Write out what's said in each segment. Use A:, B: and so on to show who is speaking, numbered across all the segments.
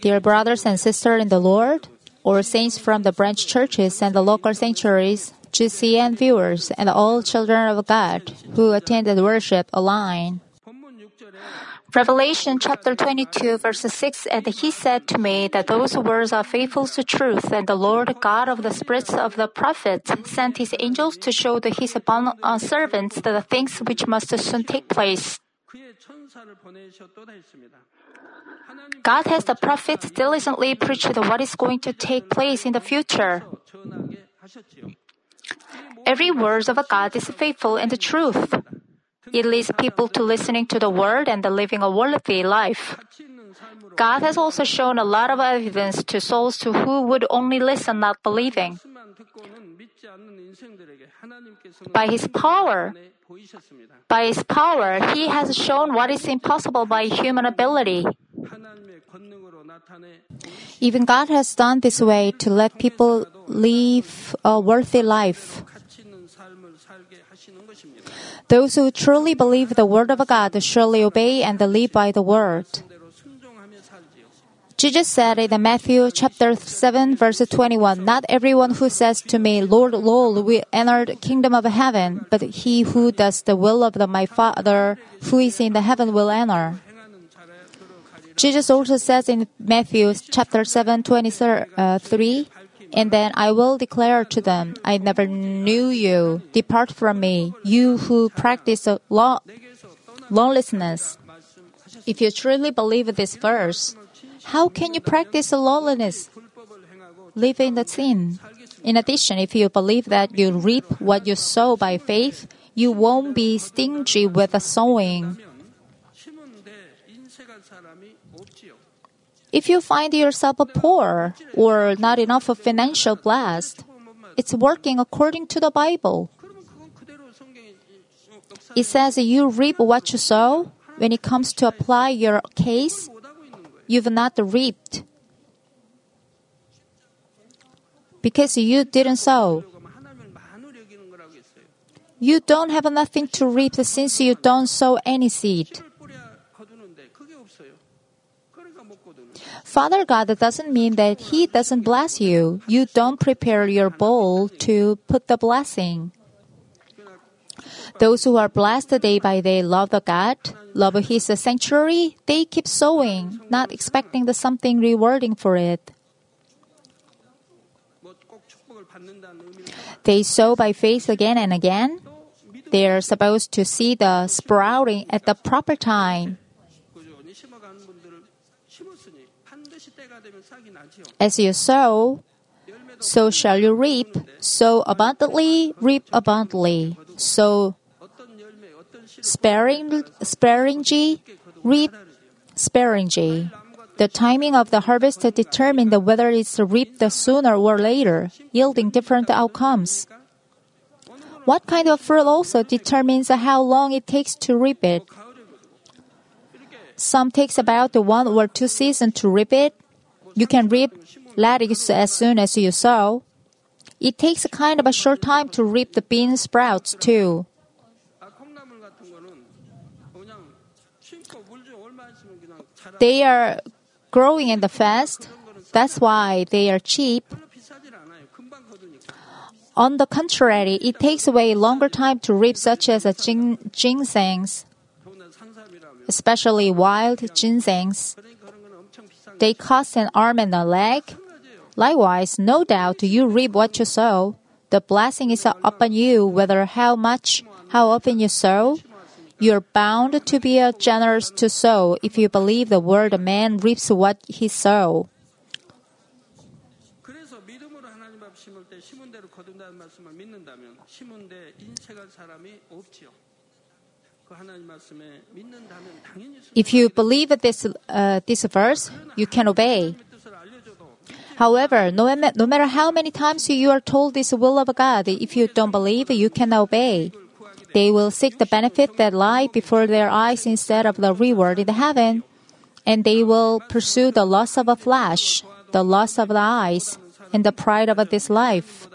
A: Dear brothers and sisters in the Lord, or saints from the branch churches and the local sanctuaries, GCN viewers, and all children of God who attended worship online. Revelation chapter 22, verse 6 And he said to me that those words are faithful to truth, and the Lord God of the spirits of the prophets sent his angels to show the his upon servants the things which must soon take place. God has the prophets diligently preached what is going to take place in the future. Every word of God is faithful and the truth. It leads people to listening to the word and the living a worthy life. God has also shown a lot of evidence to souls to who would only listen not believing. By his power, by his power, he has shown what is impossible by human ability. Even God has done this way to let people live a worthy life. Those who truly believe the word of God surely obey and live by the word. Jesus said in Matthew chapter 7 verse 21, Not everyone who says to me, Lord, Lord, will enter the kingdom of heaven, but he who does the will of the, my Father who is in the heaven will enter. Jesus also says in Matthew chapter 7 23, and then I will declare to them, I never knew you. Depart from me, you who practice law- lawlessness. If you truly believe this verse, how can you practice lawlessness? Live in the sin. In addition, if you believe that you reap what you sow by faith, you won't be stingy with the sowing. If you find yourself poor or not enough financial blast, it's working according to the Bible. It says you reap what you sow. When it comes to apply your case, you've not reaped because you didn't sow. You don't have nothing to reap since you don't sow any seed. Father God doesn't mean that He doesn't bless you. You don't prepare your bowl to put the blessing. Those who are blessed day by day love the God, love His sanctuary, they keep sowing, not expecting the something rewarding for it. They sow by faith again and again. They are supposed to see the sprouting at the proper time. As you sow, so shall you reap. Sow abundantly, reap abundantly.
B: So
A: sparing, sparingly, reap sparingly. The timing of the harvest determines whether it's reaped sooner or later, yielding different outcomes. What kind of fruit also determines how long it takes to reap it. Some takes about one or two seasons to reap it. You can reap lettuce as soon as you sow, it takes a kind of a short time to reap the bean sprouts too. They are growing in the fast. That's why they are cheap. On the contrary, it takes away longer time to reap such as a gin- ginsengs, especially wild ginsengs. They cost an arm and a leg, Likewise, no doubt you reap what you sow. The blessing is upon you, whether how much, how often you sow. You're bound to be generous to sow if you believe the word a man reaps what he sow. If you believe this, uh, this verse, you can obey. However, no, no matter how many times you are told this will of God, if you don't believe, you cannot obey. They will seek the benefit that lie before their eyes instead of the reward in heaven, and they will pursue the loss of a flesh, the loss of the eyes, and the pride of this life.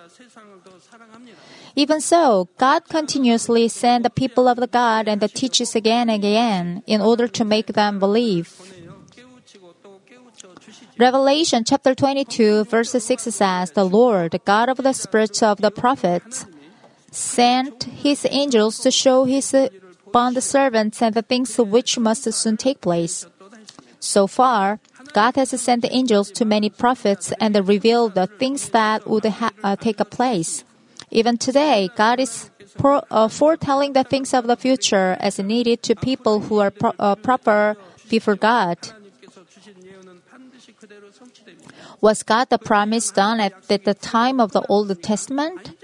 A: Even so, God continuously sends the people of the God and the teaches again and again in order to make them believe. Revelation chapter 22 verse 6 says, The Lord, God of the spirits of the prophets, sent his angels to show his bond servants and the things which must soon take place. So far, God has sent angels to many prophets and revealed the things that would ha- uh, take place. Even today, God is pro- uh, foretelling the things of the future as needed to people who are pro- uh, proper before God. Was God the promise done at the time of the Old Testament?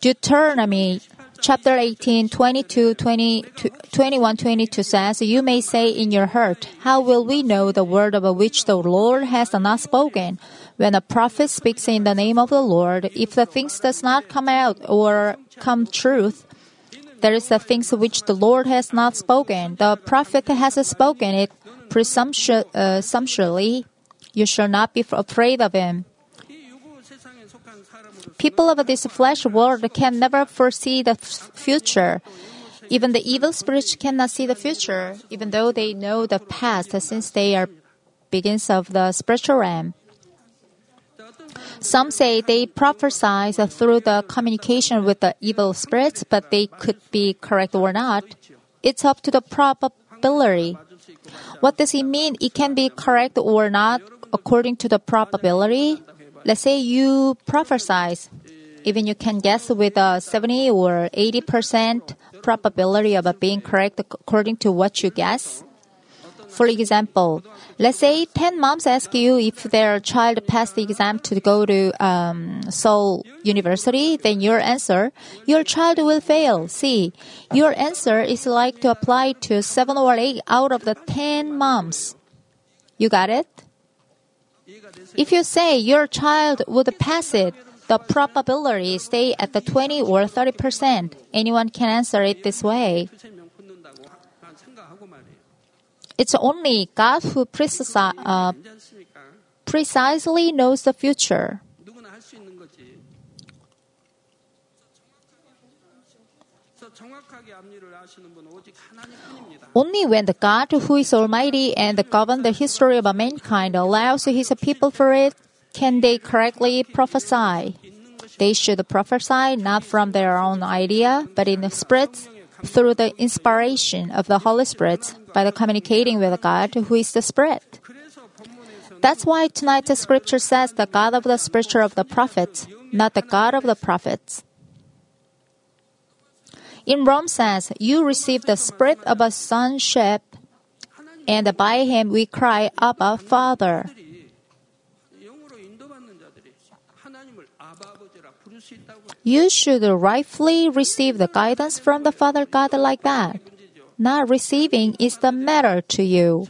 A: Deuteronomy chapter 18, 22, 21, 22 says, You may say in your heart, How will we know the word of which the Lord has not spoken? When a prophet speaks in the name of the Lord, if the things does not come out or come truth, there is the things which the Lord has not spoken. The prophet has spoken it presumptuously. Uh, you shall not be afraid of him. People of this flesh world can never foresee the future. Even the evil spirits cannot see the future, even though they know the past since they are beings of the spiritual realm. Some say they prophesy through the communication with the evil spirits, but they could be correct or not. It's up to the probability. What does it mean? It can be correct or not according to the probability. Let's say you prophesize. Even you can guess with a 70 or 80% probability of being correct according to what you guess. For example, let's say 10 moms ask you if their child passed the exam to go to um, Seoul University, then your answer, your child will fail. See, your answer is like to apply to 7 or 8 out of the 10 moms. You got it? If you say your child would pass it, the probability stay at the 20 or 30 percent. Anyone can answer it this way. It's only God who uh, precisely knows the future. Only when the God who is almighty and governs the history of mankind allows his people for it can they correctly prophesy. They should prophesy not from their own idea, but in the Spirit through the inspiration of the Holy Spirit by the communicating with God who is the Spirit. That's why tonight the scripture says the God of the scripture of the prophets, not the God of the prophets. In Rome says, you receive the spirit of a sonship, and by him we cry, Abba, Father. You should rightfully receive the guidance from the Father God like that. Not receiving is the matter to you.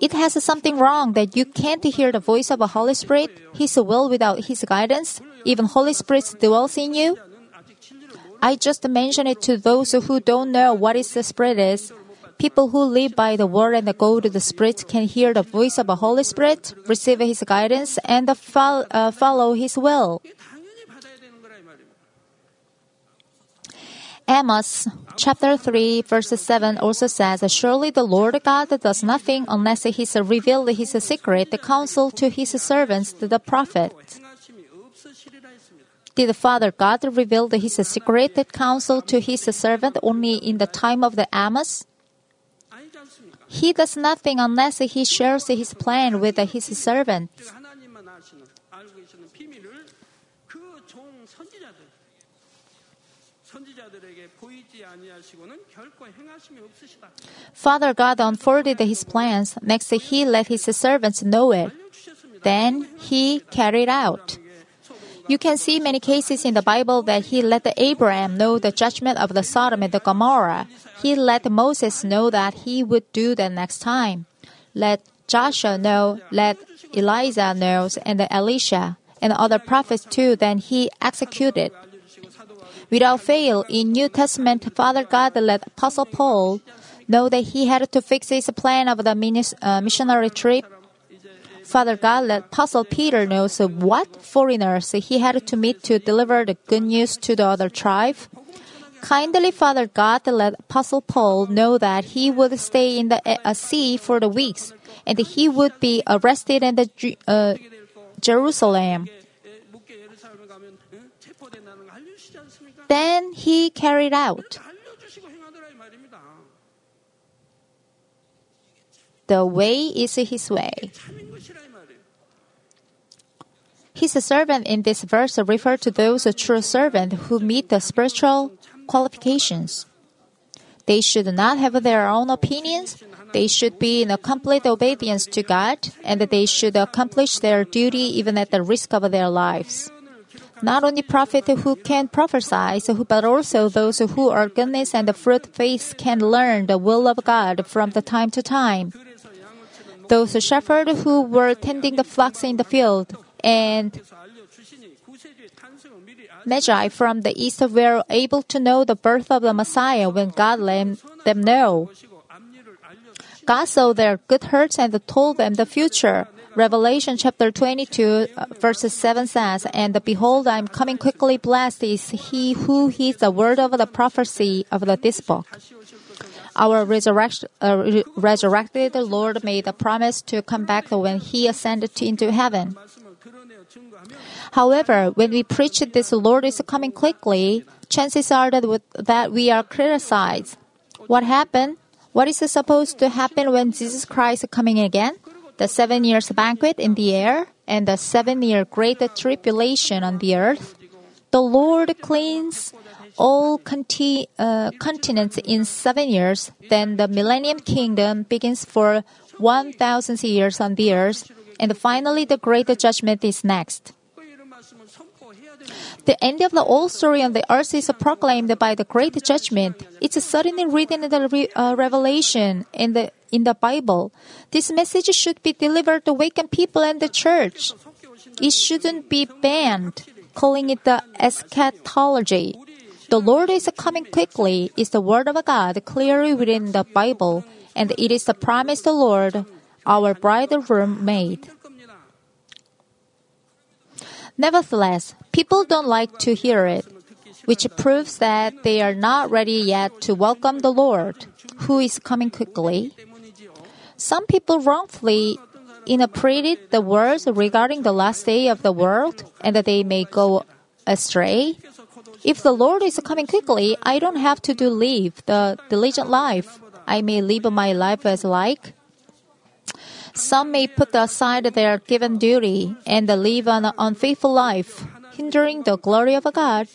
A: It has something wrong that you can't hear the voice of the Holy Spirit, His will without His guidance, even Holy Spirit dwells in you. I just mention it to those who don't know what is the Spirit is. People who live by the Word and go to the Spirit can hear the voice of the Holy Spirit, receive His guidance, and uh, follow His will. Amos chapter 3 verse 7 also says, Surely the Lord God does nothing unless he reveals his secret counsel to his servants, the
B: prophet.
A: Did Father God reveal his secret counsel to his servant only in the time of the Amos? He does nothing unless he shares his plan with his servants. Father God unfolded his plans. Next, he let his servants know it. Then he carried out. You can see many cases in the Bible that he let Abraham know the judgment of the Sodom and the Gomorrah. He let Moses know that he would do the next time. Let Joshua know, let Elijah know, and Elisha, and other prophets too, then he executed. Without fail, in New Testament, Father God let Apostle Paul know that he had to fix his plan of the uh, missionary trip Father God let Apostle Peter know what foreigners he had to meet to deliver the good news to the other tribe. Kindly Father God let Apostle Paul know that he would stay in the uh, sea for the weeks, and he would be arrested in the uh, Jerusalem. Then he carried out. The way is his way. His servant in this verse refers to those true servants who meet the spiritual qualifications. They should not have their own opinions. They should be in a complete obedience to God, and they should accomplish their duty even at the risk of their lives. Not only prophets who can prophesy, but also those who are goodness and fruit faith can learn the will of God from the time to time those shepherds who were tending the flocks in the field, and Magi from the east were able to know the birth of the Messiah when God let them know. God saw their good hearts and told them the future. Revelation chapter 22, uh, verses 7 says, And behold, I am coming quickly, blessed is he who heeds the word of the prophecy of this book. Our uh, resurrected Lord made a promise to come back when he ascended into heaven. However, when we preach this Lord is coming quickly, chances are that, with, that we are criticized. What happened? What is supposed to happen when Jesus Christ is coming again? The seven years banquet in the air and the seven year great tribulation on the earth. The Lord cleans all conti- uh, continents in seven years, then the Millennium Kingdom begins for 1,000 years on the earth, and finally the Great Judgment is next. The end of the old story on the earth is proclaimed by the Great Judgment. It's suddenly written in the re- uh, Revelation in the in the Bible. This message should be delivered to awaken people and the church. It shouldn't be banned, calling it the eschatology. The Lord is coming quickly is the word of God clearly within the Bible, and it is the promise the Lord, our bridegroom, made. Nevertheless, people don't like to hear it, which proves that they are not ready yet to welcome the Lord, who is coming quickly. Some people wrongfully interpreted the words regarding the last day of the world, and that they may go astray if the Lord is coming quickly, I don't have to do live the diligent life. I may live my life as like. Some may put aside their given duty and live an unfaithful life, hindering the glory of God.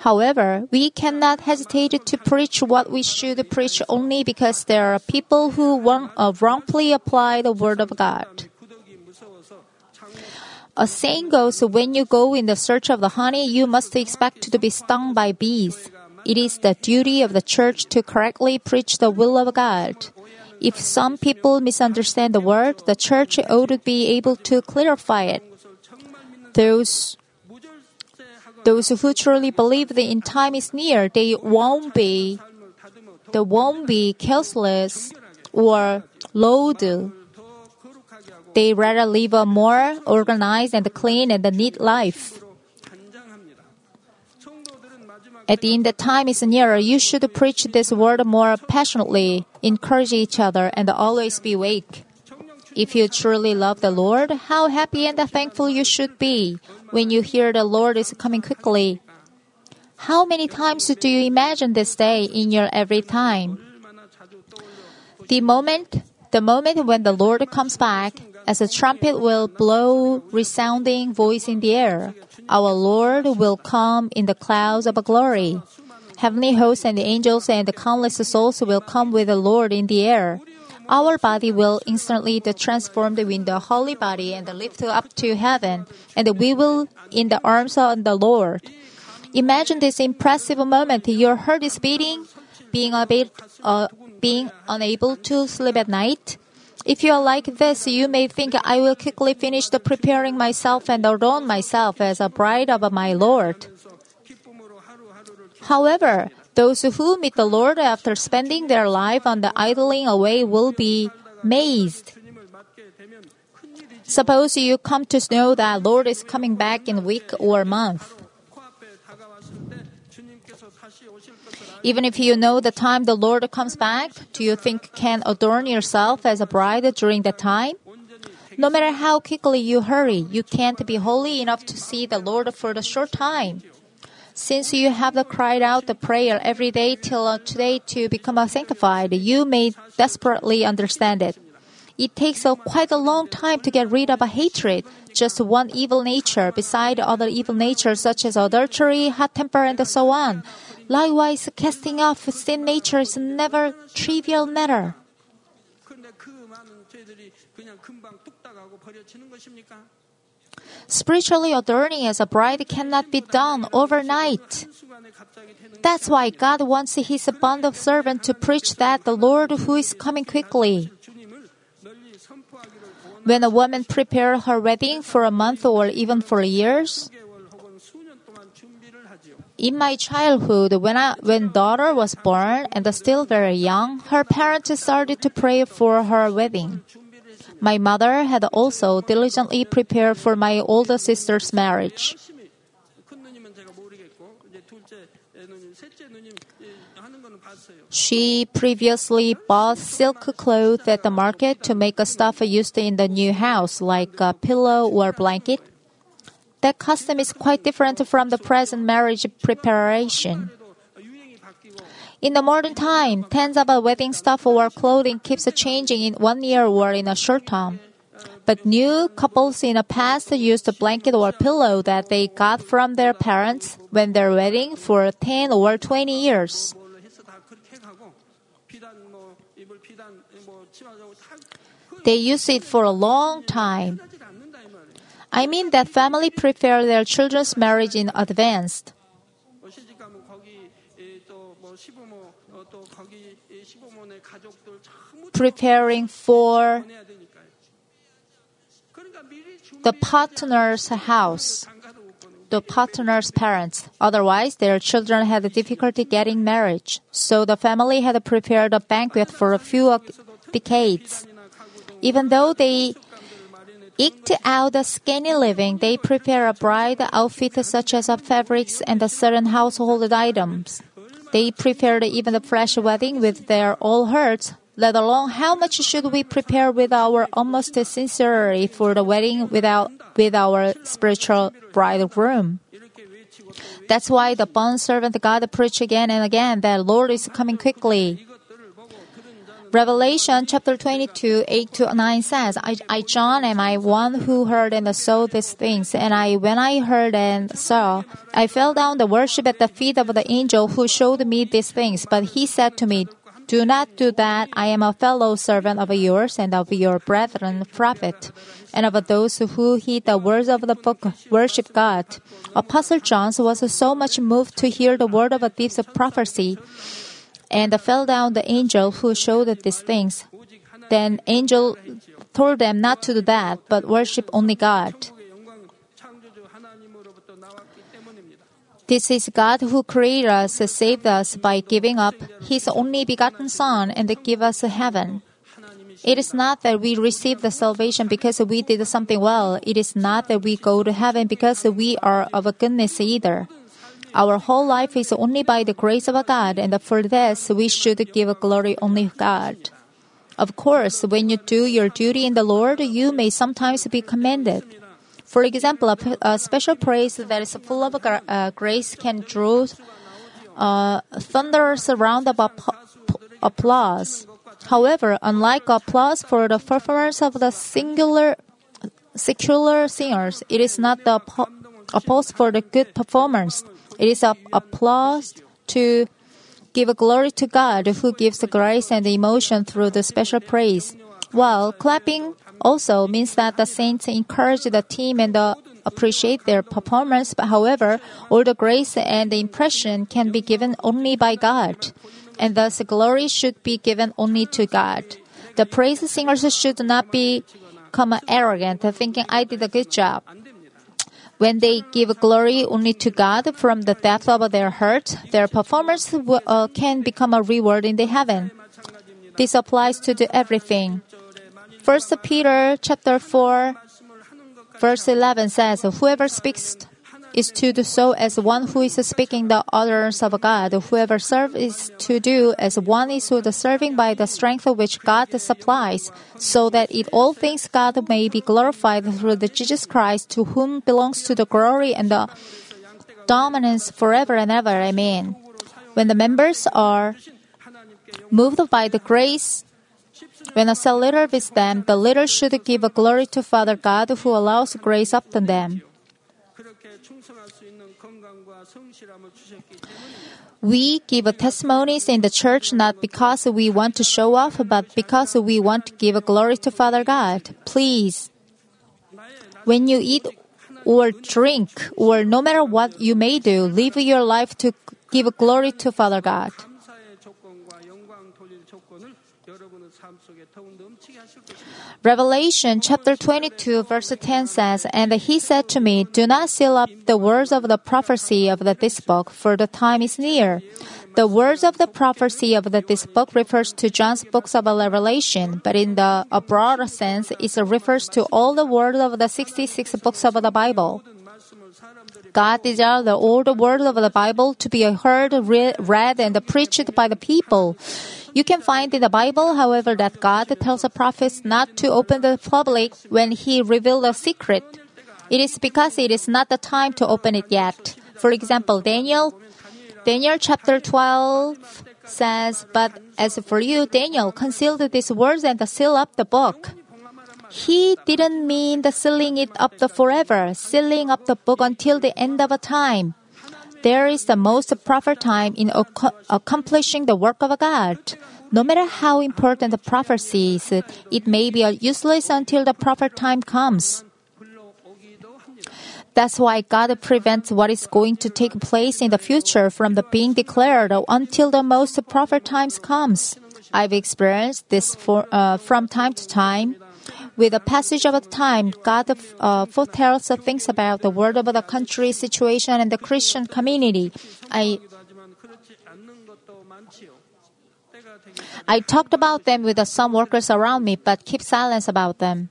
A: However, we cannot hesitate to preach what we should preach only because there are people who uh, wrongfully apply the word of God. A saying goes, when you go in the search of the honey, you must expect to be stung by bees. It is the duty of the church to correctly preach the will of God. If some people misunderstand the word, the church ought to be able to clarify it. Those those who truly believe the end time is near, they won't be they won't be careless or
B: loaded
A: they rather live a more organized and clean and neat life. At the end, the time is nearer. You should preach this word more passionately, encourage each other, and always be awake. If you truly love the Lord, how happy and thankful you should be when you hear the Lord is coming quickly. How many times do you imagine this day in your every time? The moment, the moment when the Lord comes back, as a trumpet will blow resounding voice in the air, our Lord will come in the clouds of glory. Heavenly hosts and the angels and the countless souls will come with the Lord in the air. Our body will instantly be transformed the holy body and lifted up to heaven, and we will in the arms of the Lord. Imagine this impressive moment. Your heart is beating, being a bit, uh, being unable to sleep at night. If you are like this, you may think I will quickly finish the preparing myself and adorn myself as a bride of my Lord. However, those who meet the Lord after spending their life on the idling away will be
B: mazed.
A: Suppose you come to know that Lord is coming back in a week or month. Even if you know the time the Lord comes back, do you think can adorn yourself as a bride during that time? No matter how quickly you hurry, you can't be holy enough to see the Lord for the short time. Since you have cried out the prayer every day till today to become sanctified, you may desperately understand it. It takes a quite a long time to get rid of a hatred, just one evil nature, beside other evil natures such as adultery, hot temper, and so on. Likewise, casting off sin nature is never trivial matter. Spiritually adorning as a bride cannot be done overnight. That's why God wants His bond of servant to preach that the Lord who is coming quickly. When a woman prepares her wedding for a month or even for years, in my childhood, when I, when daughter was born and still very young, her parents started to pray for her wedding. My mother had also diligently prepared for my older sister's marriage. She previously bought silk cloth at the market to make a stuff used in the new house, like a pillow or blanket that custom is quite different from the present marriage preparation. In the modern time, tens tanzaba wedding stuff or clothing keeps changing in one year or in a short time. But new couples in the past used a blanket or pillow that they got from their parents when they're wedding for 10 or 20 years. They use it for a long time. I mean that family prepare their children's marriage in advance. Preparing for the partner's house, the partner's parents. Otherwise, their children had difficulty getting marriage. So the family had prepared a banquet for a few decades. Even though they eked out a scanty living, they prepare a bride outfit such as fabrics and certain household items. They prepared even the fresh wedding with their all hearts, let alone how much should we prepare with our almost sincerity for the wedding without with our spiritual bridegroom. That's why the bond servant God preached again and again that Lord is coming quickly. Revelation chapter 22, 8 to 9 says, I, I, John, am I one who heard and saw these things? And I, when I heard and saw, I fell down to worship at the feet of the angel who showed me these things. But he said to me, do not do that. I am a fellow servant of yours and of your brethren, prophet, and of those who heed the words of the book, worship God. Apostle John was so much moved to hear the word of a deep prophecy and fell down the angel who showed these things. Then angel told them not to do that, but worship only God. This is God who created us, saved us by giving up His only begotten Son and give us heaven. It is not that we receive the salvation because we did something well. It is not that we go to heaven because we are of goodness either. Our whole life is only by the grace of God, and for this we should give glory only to God. Of course, when you do your duty in the Lord, you may sometimes be commended. For example, a, a special praise that is full of uh, grace can draw uh, thunderous round of app- applause. However, unlike applause for the performance of the singular secular singers, it is not the applause for the good performance. It is a applause to give glory to God who gives the grace and emotion through the special praise. While clapping also means that the saints encourage the team and uh, appreciate their performance. But however, all the grace and the impression can be given only by God, and thus the glory should be given only to God. The praise singers should not be become arrogant, thinking I did a good job. When they give glory only to God from the depth of their heart, their performance will, uh, can become a reward in the heaven. This applies to everything. First Peter chapter 4 Verse 11 says, Whoever speaks is to do so as one who is speaking the utterance of God. Whoever serves is to do as one is who is serving by the strength which God supplies, so that in all things God may be glorified through the Jesus Christ, to whom belongs to the glory and the dominance forever and ever. Amen. When the members are moved by the grace, when a cell leader visits them, the leader should give glory to Father God who allows grace upon them. We give testimonies in the church not because we want to show off, but because we want to give glory to Father God. Please, when you eat or drink, or no matter what you may do, live your life to give glory to Father God. Revelation chapter 22 verse 10 says, And he said to me, Do not seal up the words of the prophecy of the, this book, for the time is near. The words of the prophecy of the, this book refers to John's books of Revelation, but in the a broader sense, it refers to all the words of the 66 books of the Bible. God desired the old of the Bible to be heard, read, and preached by the people. You can find in the Bible, however, that God tells the prophets not to open the public when He revealed a secret. It is because it is not the time to open it yet. For example, Daniel, Daniel chapter 12 says, But as for you, Daniel, conceal these words and seal up the book. He didn't mean the sealing it up the forever, sealing up the book until the end of a time there is the most proper time in ac- accomplishing the work of God. No matter how important the prophecy is, it may be useless until the proper time comes. That's why God prevents what is going to take place in the future from the being declared until the most proper times comes. I've experienced this for, uh, from time to time. With the passage of time, God uh, foretells things about the world of the country situation and the Christian community. I I talked about them with some workers around me, but keep silence about them.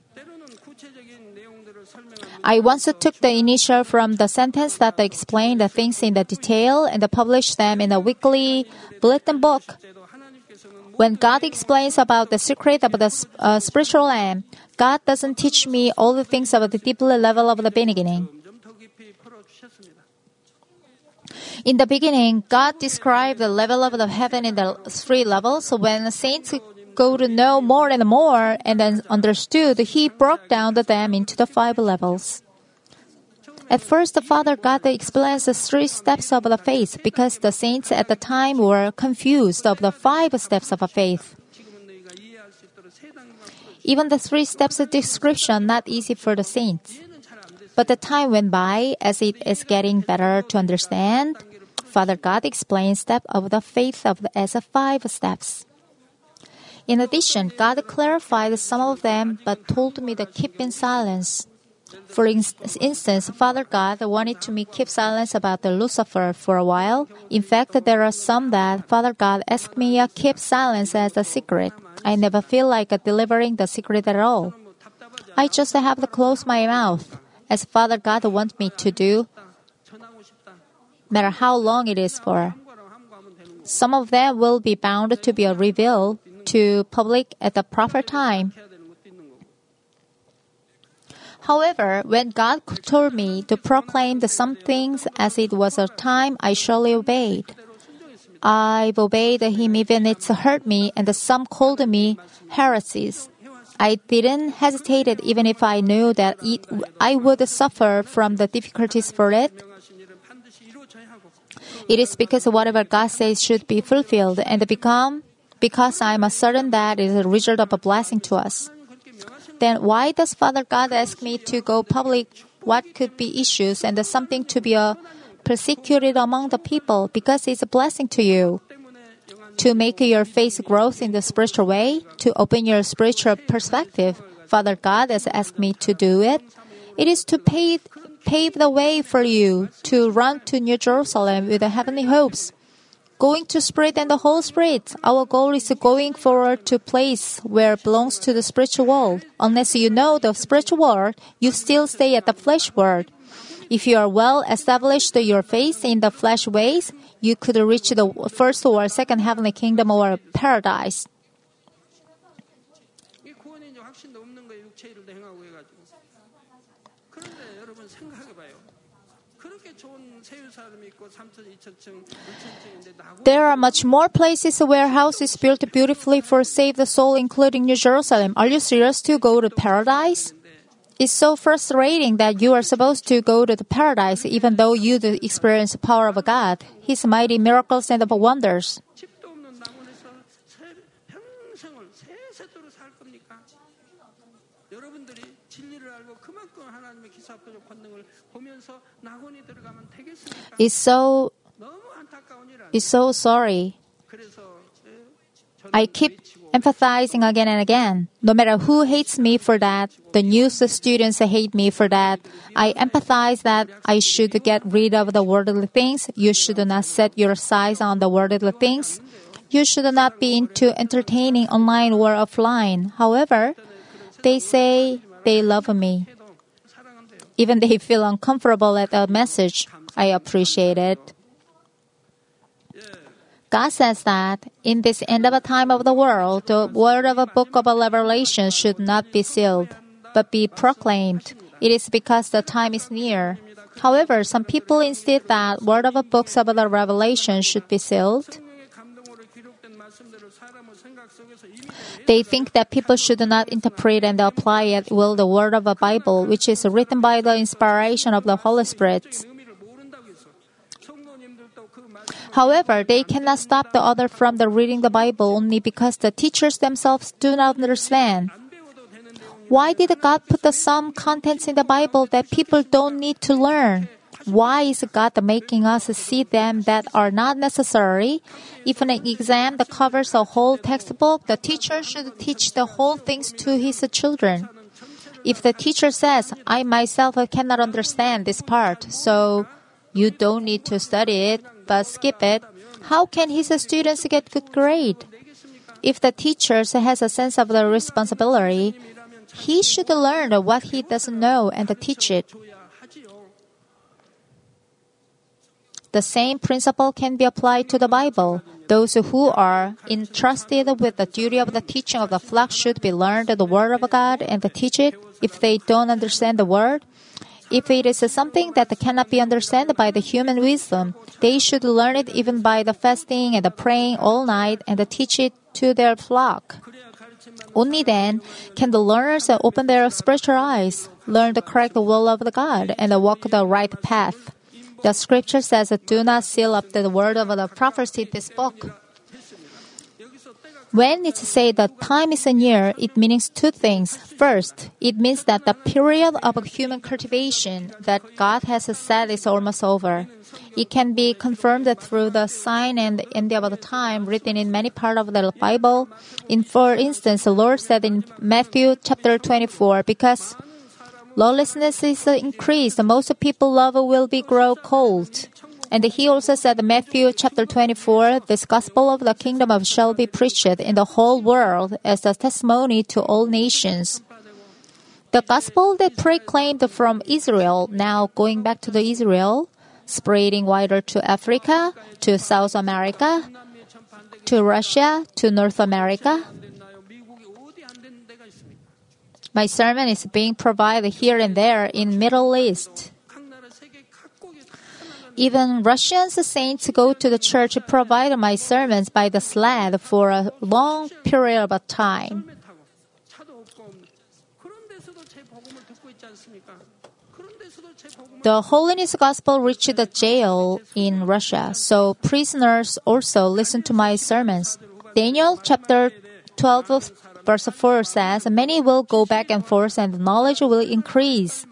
A: I once took the initial from the sentence that explained the things in the detail and published them in a weekly bulletin book. When God explains about the secret of the uh, spiritual land, God doesn't teach me all the things about the deeper level of the beginning. In the beginning, God described the level of the heaven in the three levels. So when saints go to know more and more and then understood, he broke down the them into the five levels. At first, Father God explains the three steps of the faith because the saints at the time were confused of the five steps of faith. Even the three steps of description not easy for the saints. But the time went by as it is getting better to understand. Father God explains step of the faith of the, as a five steps. In addition, God clarified some of them but told me to keep in silence. For instance, Father God wanted to me keep silence about the Lucifer for a while. In fact, there are some that Father God asked me to keep silence as a secret. I never feel like delivering the secret at all. I just have to close my mouth, as Father God wants me to do, matter how long it is for. Some of them will be bound to be revealed to public at the proper time, However, when God told me to proclaim the some things as it was a time, I surely obeyed. I've obeyed him even it's hurt me and some called me heresies. I didn't hesitate even if I knew that it, I would suffer from the difficulties for it. It is because whatever God says should be fulfilled and become because I am certain that it is a result of a blessing to us. Then why does Father God ask me to go public what could be issues and something to be uh, persecuted among the people because it's a blessing to you? To make your faith growth in the spiritual way, to open your spiritual perspective, Father God has asked me to do it. It is to pave, pave the way for you to run to New Jerusalem with heavenly hopes. Going to spirit and the whole spirit. Our goal is going forward to place where belongs to the spiritual world. Unless you know the spiritual world, you still stay at the flesh world. If you are well established your faith in the flesh ways, you could reach the first or second heavenly kingdom or paradise. There are much more places where houses built beautifully for save the soul, including New Jerusalem. Are you serious to go to paradise? It's so frustrating that you are supposed to go to the paradise even though you do experience the power of God, His mighty miracles and wonders. It's so is so sorry. I keep empathizing again and again. No matter who hates me for that, the news students hate me for that. I empathize that I should get rid of the worldly things. You should not set your sights on the worldly things. You should not be into entertaining online or offline. However, they say they love me. Even they feel uncomfortable at the message. I appreciate it. God says that in this end of a time of the world, the word of a book of a revelation should not be sealed, but be proclaimed. It is because the time is near. However, some people insist that word of a book of the revelation should be sealed. They think that people should not interpret and apply at will the word of a Bible, which is written by the inspiration of the Holy Spirit. However, they cannot stop the other from the reading the Bible only because the teachers themselves do not understand. Why did God put the some contents in the Bible that people don't need to learn? Why is God making us see them that are not necessary? If an exam that covers a whole textbook, the teacher should teach the whole things to his children. If the teacher says, I myself cannot understand this part, so you don't need to study it, but skip it. How can his students get good grade? If the teacher has a sense of the responsibility, he should learn what he doesn't know and teach it. The same principle can be applied to the Bible. Those who are entrusted with the duty of the teaching of the flock should be learned the Word of God and teach it. If they don't understand the Word, if it is something that cannot be understood by the human wisdom, they should learn it even by the fasting and the praying all night and teach it to their flock. Only then can the learners open their spiritual eyes, learn the correct will of the God, and walk the right path. The scripture says, Do not seal up the word of the prophecy this book. When it's said that time is a year, it means two things. First, it means that the period of human cultivation that God has said is almost over. It can be confirmed through the sign and end of the time written in many parts of the Bible. In for instance, the Lord said in Matthew chapter 24, because lawlessness is increased, most people love will be grow cold. And he also said Matthew chapter 24, this gospel of the kingdom of shall be preached in the whole world as a testimony to all nations. The gospel that proclaimed from Israel, now going back to the Israel, spreading wider to Africa, to South America, to Russia, to North America. My sermon is being provided here and there in Middle East. Even Russians saints go to the church provided my sermons by the sled for a long period of time. The holiness gospel reached the jail in Russia, so prisoners also listen to my sermons. Daniel chapter 12 verse 4 says, Many will go back and forth and knowledge will increase.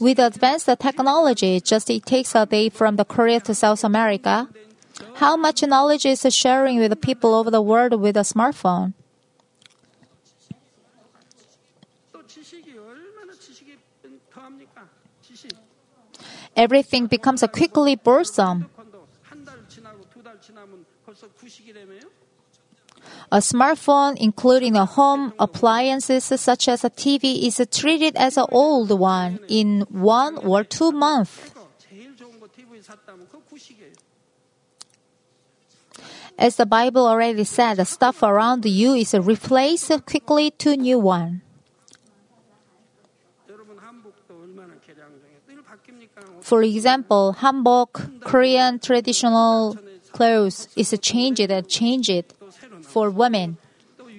A: With advanced technology, just it takes a day from the Korea to South America. How much knowledge is sharing with people over the world with a smartphone? Everything becomes a quickly boresome. A smartphone, including a home appliances such as a TV, is treated as an old one in one or two months. As the Bible already said, the stuff around you is replaced quickly to new one. For example, hanbok, Korean traditional clothes, is changed and changed for women.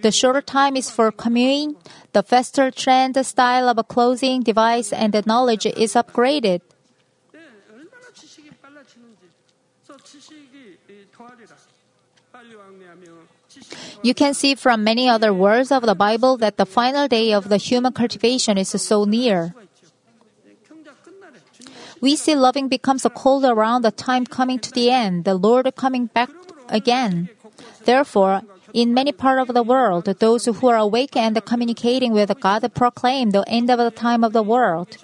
A: The shorter time is for commuting. the faster trend style of a clothing device and the knowledge is upgraded. You can see from many other words of the Bible that the final day of the human cultivation is so near. We see loving becomes cold around the time coming to the end, the Lord coming back again. Therefore, in many parts of the world, those who are awake and communicating with God proclaim the end of the time of the world.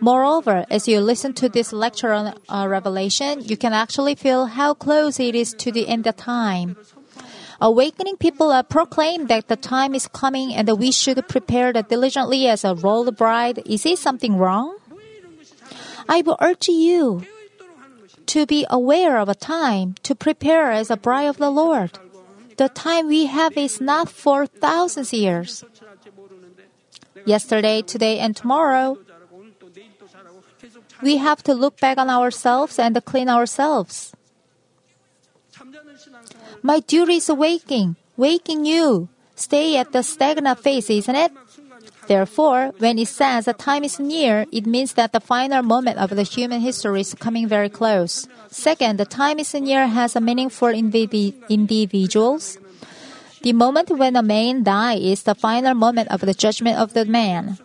A: Moreover, as you listen to this lecture on uh, Revelation, you can actually feel how close it is to the end of time. Awakening people are proclaim that the time is coming and that we should prepare diligently as a royal bride. Is it something wrong? I will urge you to be aware of a time to prepare as a bride of the Lord. The time we have is not for thousands
B: of years.
A: Yesterday, today, and tomorrow, we have to look back on ourselves and clean ourselves. My duty is waking, waking you. Stay at the stagnant phase, isn't it? Therefore, when it says that time is near, it means that the final moment of the human history is coming very close. Second, the time is near has a meaning for individuals. The moment when a man dies is the final moment of the judgment of the man.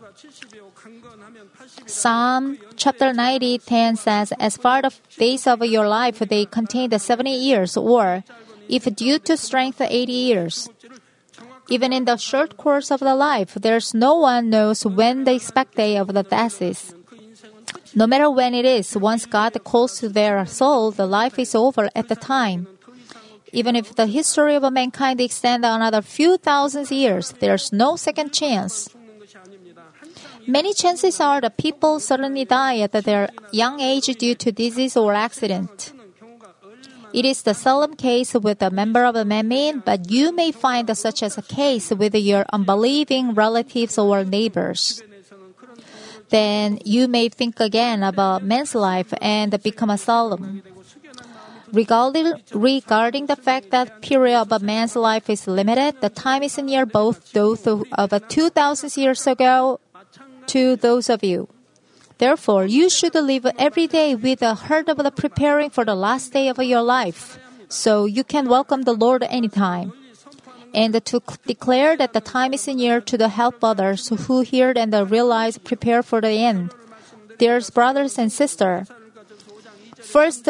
A: Psalm chapter 90, 10 says, As far the days of your life, they contain the 70 years, or if due to strength, 80 years. Even in the short course of the life, there's no one knows when the expect day of the death is. No matter when it is, once God calls to their soul, the life is over at the time. Even if the history of mankind extends another few thousand years, there's no second chance. Many chances are the people suddenly die at their young age due to disease or accident. It is the solemn case with a member of a Manmin, but you may find such as a case with your unbelieving relatives or neighbors. Then you may think again about man's life and become a solemn. Regarding, regarding the fact that period of a man's life is limited, the time is near both those of, of 2,000 years ago to those of you. Therefore, you should live every day with a heart of preparing for the last day of your life, so you can welcome the Lord anytime. And to declare that the time is near to the help others who hear and realize prepare for the end. Dear brothers and sisters, First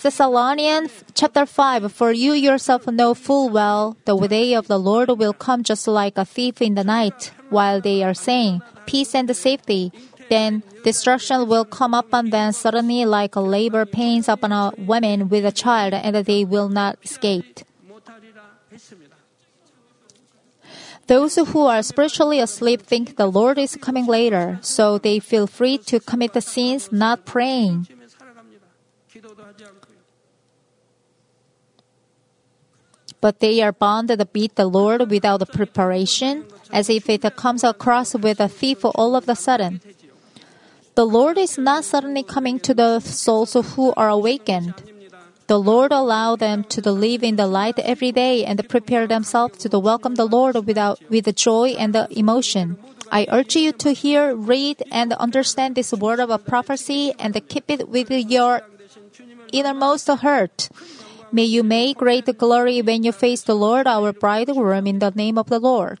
A: Thessalonians chapter 5 For you yourself know full well the day of the Lord will come just like a thief in the night, while they are saying peace and safety. Then destruction will come upon them suddenly like labor pains upon a woman with a child, and they will not escape. Those who are spiritually asleep think the Lord is coming later, so they feel free to commit the sins not praying. But they are bound to beat the Lord without preparation, as if it comes across with a thief all of a sudden. The Lord is not suddenly coming to the souls who are awakened. The Lord allow them to live in the light every day and prepare themselves to welcome the Lord without with joy and emotion. I urge you to hear, read, and understand this word of a prophecy and keep it with your innermost heart. May you make great glory when you face the Lord, our bridegroom, in the name of the Lord.